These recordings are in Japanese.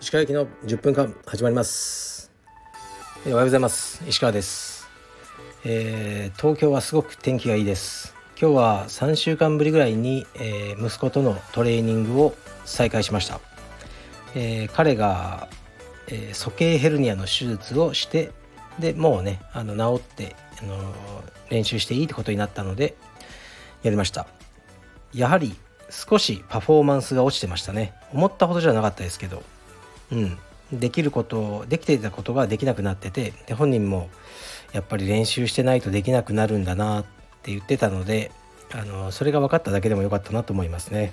石川駅の10分間始まります。おはようございます。石川です、えー、東京はすごく天気がいいです。今日は3週間ぶりぐらいに、えー、息子とのトレーニングを再開しました、えー、彼が、え鼠径ヘルニアの手術をしてでもうねあの治ってあの練習していいってことになったのでやりました。やはり少しパフォーマンスが落ちてましたね。思ったほどじゃなかったですけど。うん。できることできていたことができなくなっててで本人もやっぱり練習してないとできなくなるんだなって言ってたのであのそれが分かっただけでもよかったなと思いますね。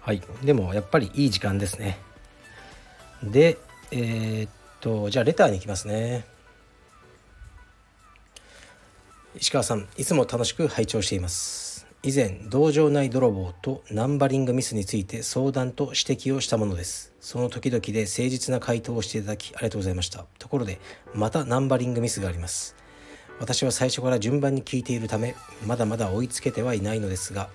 はい。でもやっぱりいい時間ですね。でえー、っとじゃあレターに行きますね。石川さんいつも楽しく拝聴しています。以前道場内泥棒とナンバリングミスについて相談と指摘をしたものです。その時々で誠実な回答をしていただきありがとうございました。ところでまたナンバリングミスがあります。私は最初から順番に聞いているためまだまだ追いつけてはいないのですが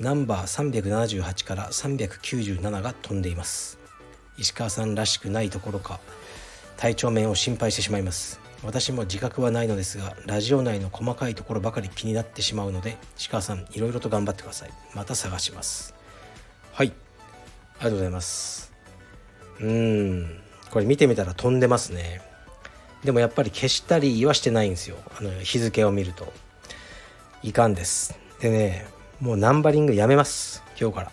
ナンバー378から397が飛んでいます。石川さんらしくないところか体調面を心配してしまいます。私も自覚はないのですがラジオ内の細かいところばかり気になってしまうので鹿さんいろいろと頑張ってください。また探します。はい。ありがとうございます。うん。これ見てみたら飛んでますね。でもやっぱり消したりはしてないんですよ。あの日付を見ると。いかんです。でねもうナンバリングやめます。今日から。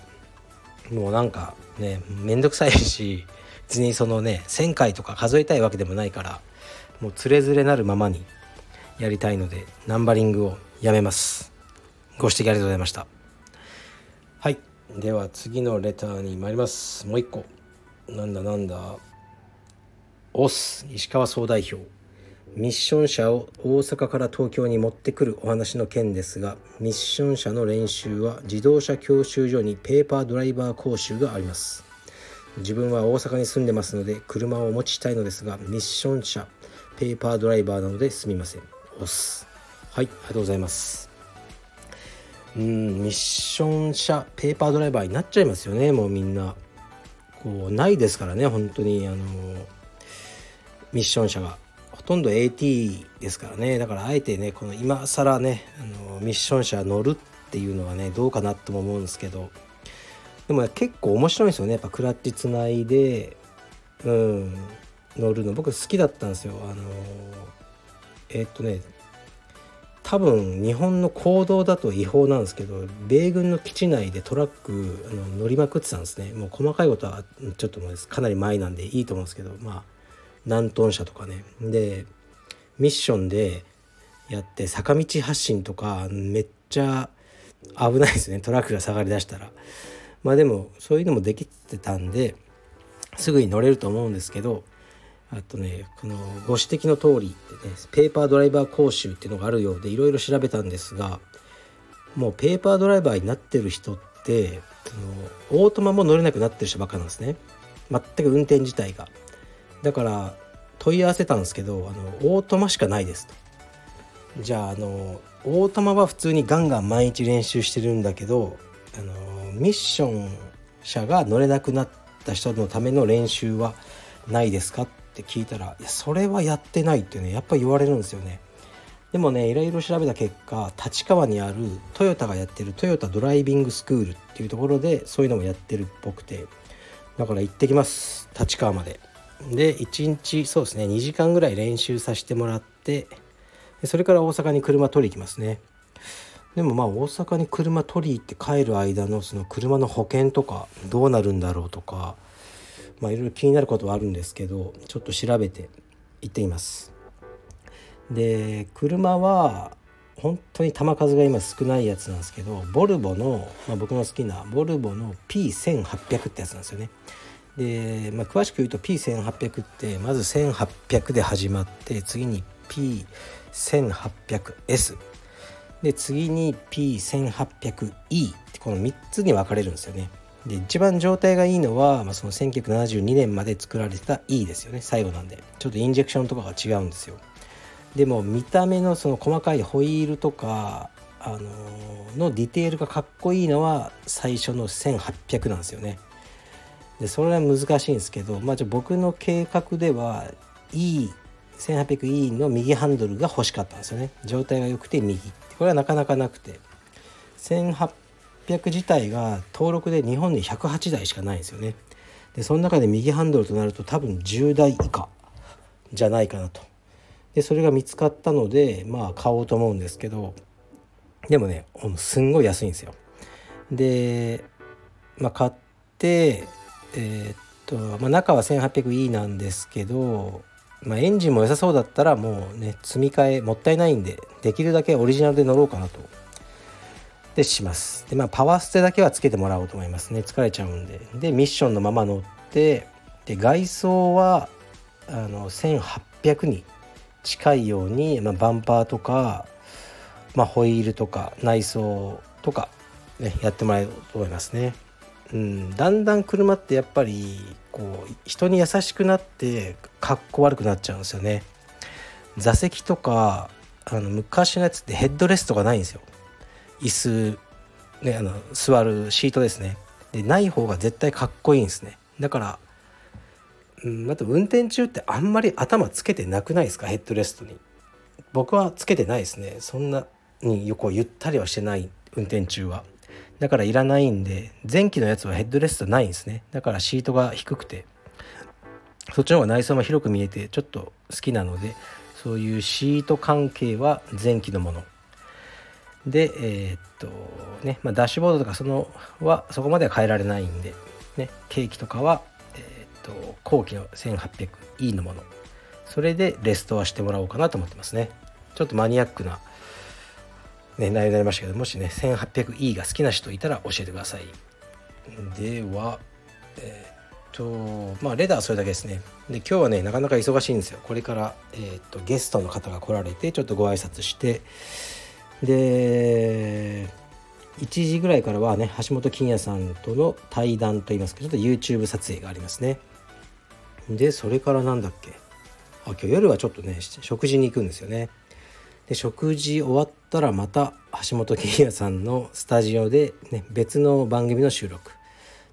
もうなんかねめんどくさいし別にそのね1,000回とか数えたいわけでもないからもうつれづれなるままにやりたいのでナンバリングをやめます。ご指摘ありがとうございました。はい。では次のレターに参ります。もう一個。なんだなんだ。オス石川総代表。ミッション車を大阪から東京に持ってくるお話の件ですがミッション車の練習は自動車教習所にペーパードライバー講習があります。自分は大阪に住んでますので車をお持ちしたいのですがミッション車ペーパードライバーなのですみません。押す。はいありがとうございます。うんミッション車ペーパードライバーになっちゃいますよねもうみんな。こうないですからね本当に。あのミッション車が。ほとんど AT ですからね。だからあえてねこの今更ねあのミッション車乗るっていうのはねどうかなとも思うんですけど。でも結構面白いですよね。やっぱクラッチつないで。うん。乗るの僕好きだったんですよ。あのえー、っとね多分日本の行動だと違法なんですけど米軍の基地内でトラックあの乗りまくってたんですね。もう細かいことはちょっとかなり前なんでいいと思うんですけどまあ何トン車とかね。でミッションでやって坂道発進とかめっちゃ危ないですね。トラックが下がりだしたら。まあでもそういうのもできてたんですぐに乗れると思うんですけどあとねこのご指摘の通り、ね、ペーパードライバー講習っていうのがあるようでいろいろ調べたんですがもうペーパードライバーになってる人ってそのオートマも乗れなくなってる人ばっかなんですね。全く運転自体が。だから問い合わせたんですけどあのオートマしかないですと。じゃああのオートマは普通にガンガン毎日練習してるんだけどあのミッション車が乗れなくなった人のための練習はないですかって聞いたらいやそれはやってないってねやっぱ言われるんですよね。でもねいろいろ調べた結果立川にあるトヨタがやってるトヨタドライビングスクールっていうところでそういうのもやってるっぽくてだから行ってきます立川まで。で1日そうですね2時間ぐらい練習させてもらってそれから大阪に車取り行きますね。でもまあ大阪に車取り行って帰る間のその車の保険とかどうなるんだろうとかまあいろいろ気になることはあるんですけどちょっと調べて行ってみます。で車は本当に球数が今少ないやつなんですけどボルボの、まあ、僕の好きなボルボの P1800 ってやつなんですよね。で、まあ、詳しく言うと P1800 ってまず1800で始まって次に P1800S で次に P1800E ってこの3つに分かれるんですよね。で一番状態がいいのは、まあ、その1972年まで作られてた E ですよね最後なんで。ちょっとインジェクションとかが違うんですよ。でも見た目のその細かいホイールとかあののディテールがかっこいいのは最初の1800なんですよね。でそれは難しいんですけど、まあ、じゃ僕の計画では E1800E の右ハンドルが欲しかったんですよね。状態が良くて右これはなかなかなくて。1800自体が登録で日本に108台しかないんですよね。でその中で右ハンドルとなると多分10台以下じゃないかなと。でそれが見つかったのでまあ買おうと思うんですけどでもねすんごい安いんですよ。でまあ買ってえー、っと、まあ、中は 1800E なんですけど、まあ、エンジンも良さそうだったらもうね積み替えもったいないんでできるだけオリジナルで乗ろうかなと。でします。でまあパワーステだけはつけてもらおうと思いますね。疲れちゃうんで。でミッションのまま乗ってで外装はあの1800に近いように、まあ、バンパーとか、まあ、ホイールとか内装とか、ね、やってもらえると思いますね。うん、だんだん車ってやっぱりこう人に優しくなってかっこ悪くなっちゃうんですよね。座席とかあの昔のやつってヘッドレストがないんですよ。椅子、ね、あの座るシートですね。でない方が絶対かっこいいんですね。だからうん、あと運転中ってあんまり頭つけてなくないですか？ヘッドレストに。僕はつけてないですね。そんなに横ゆったりはしてない運転中は。だからいらないんで前期のやつはヘッドレストないんですね。だからシートが低くて。そっちの方が内装も広く見えてちょっと好きなのでそういうシート関係は前期のもの。でえー、っとね、まあ、ダッシュボードとかそのはそこまでは変えられないんで、ね、ケーキとかは、えー、っと後期の 1800E のもの。それでレストアしてもらおうかなと思ってますね。ちょっとマニアックなね、内容になりましたけどもしね 1800E が好きな人いたら教えてください。ではえー、っとまあレターそれだけですね。で今日はねなかなか忙しいんですよ。これから、えー、っとゲストの方が来られてちょっとご挨拶してで1時ぐらいからはね橋本金也さんとの対談といいますかちょっと YouTube 撮影がありますねでそれからなんだっけあ今日夜はちょっとね食事に行くんですよねで食事終わったらまた橋本健也さんのスタジオで、ね、別の番組の収録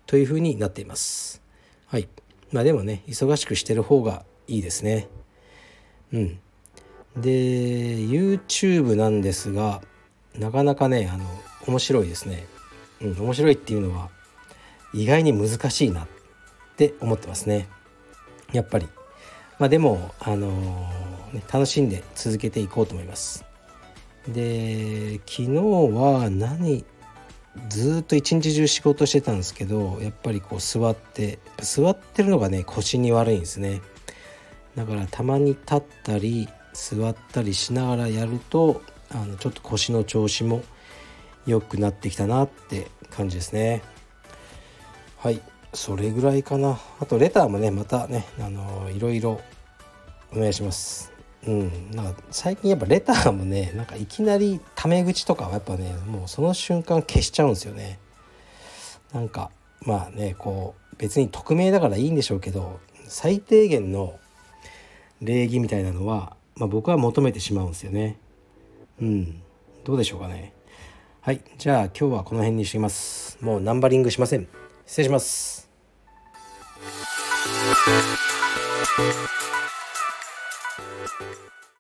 というふうになっています。はい。まあでもね、忙しくしてる方がいいですね。うん。で、YouTube なんですが、なかなかね、あの、面白いですね。うん、面白いっていうのは、意外に難しいなって思ってますね。やっぱり。まあでも、あのー、楽しんで続けていこうと思います。で昨日は何ずっと一日中仕事してたんですけどやっぱりこう座って座ってるのがね腰に悪いんですねだからたまに立ったり座ったりしながらやるとあのちょっと腰の調子も良くなってきたなって感じですね。はいそれぐらいかな。あとレターもねまたねあのいろいろお願いします。うん、なんか最近やっぱレターもねなんかいきなりタメ口とかはやっぱねもうその瞬間消しちゃうんですよね。なんかまあねこう別に匿名だからいいんでしょうけど最低限の礼儀みたいなのは、まあ、僕は求めてしまうんですよね。うん。どうでしょうかね。はい。じゃあ今日はこの辺にしてきます。もうナンバリングしません。失礼します。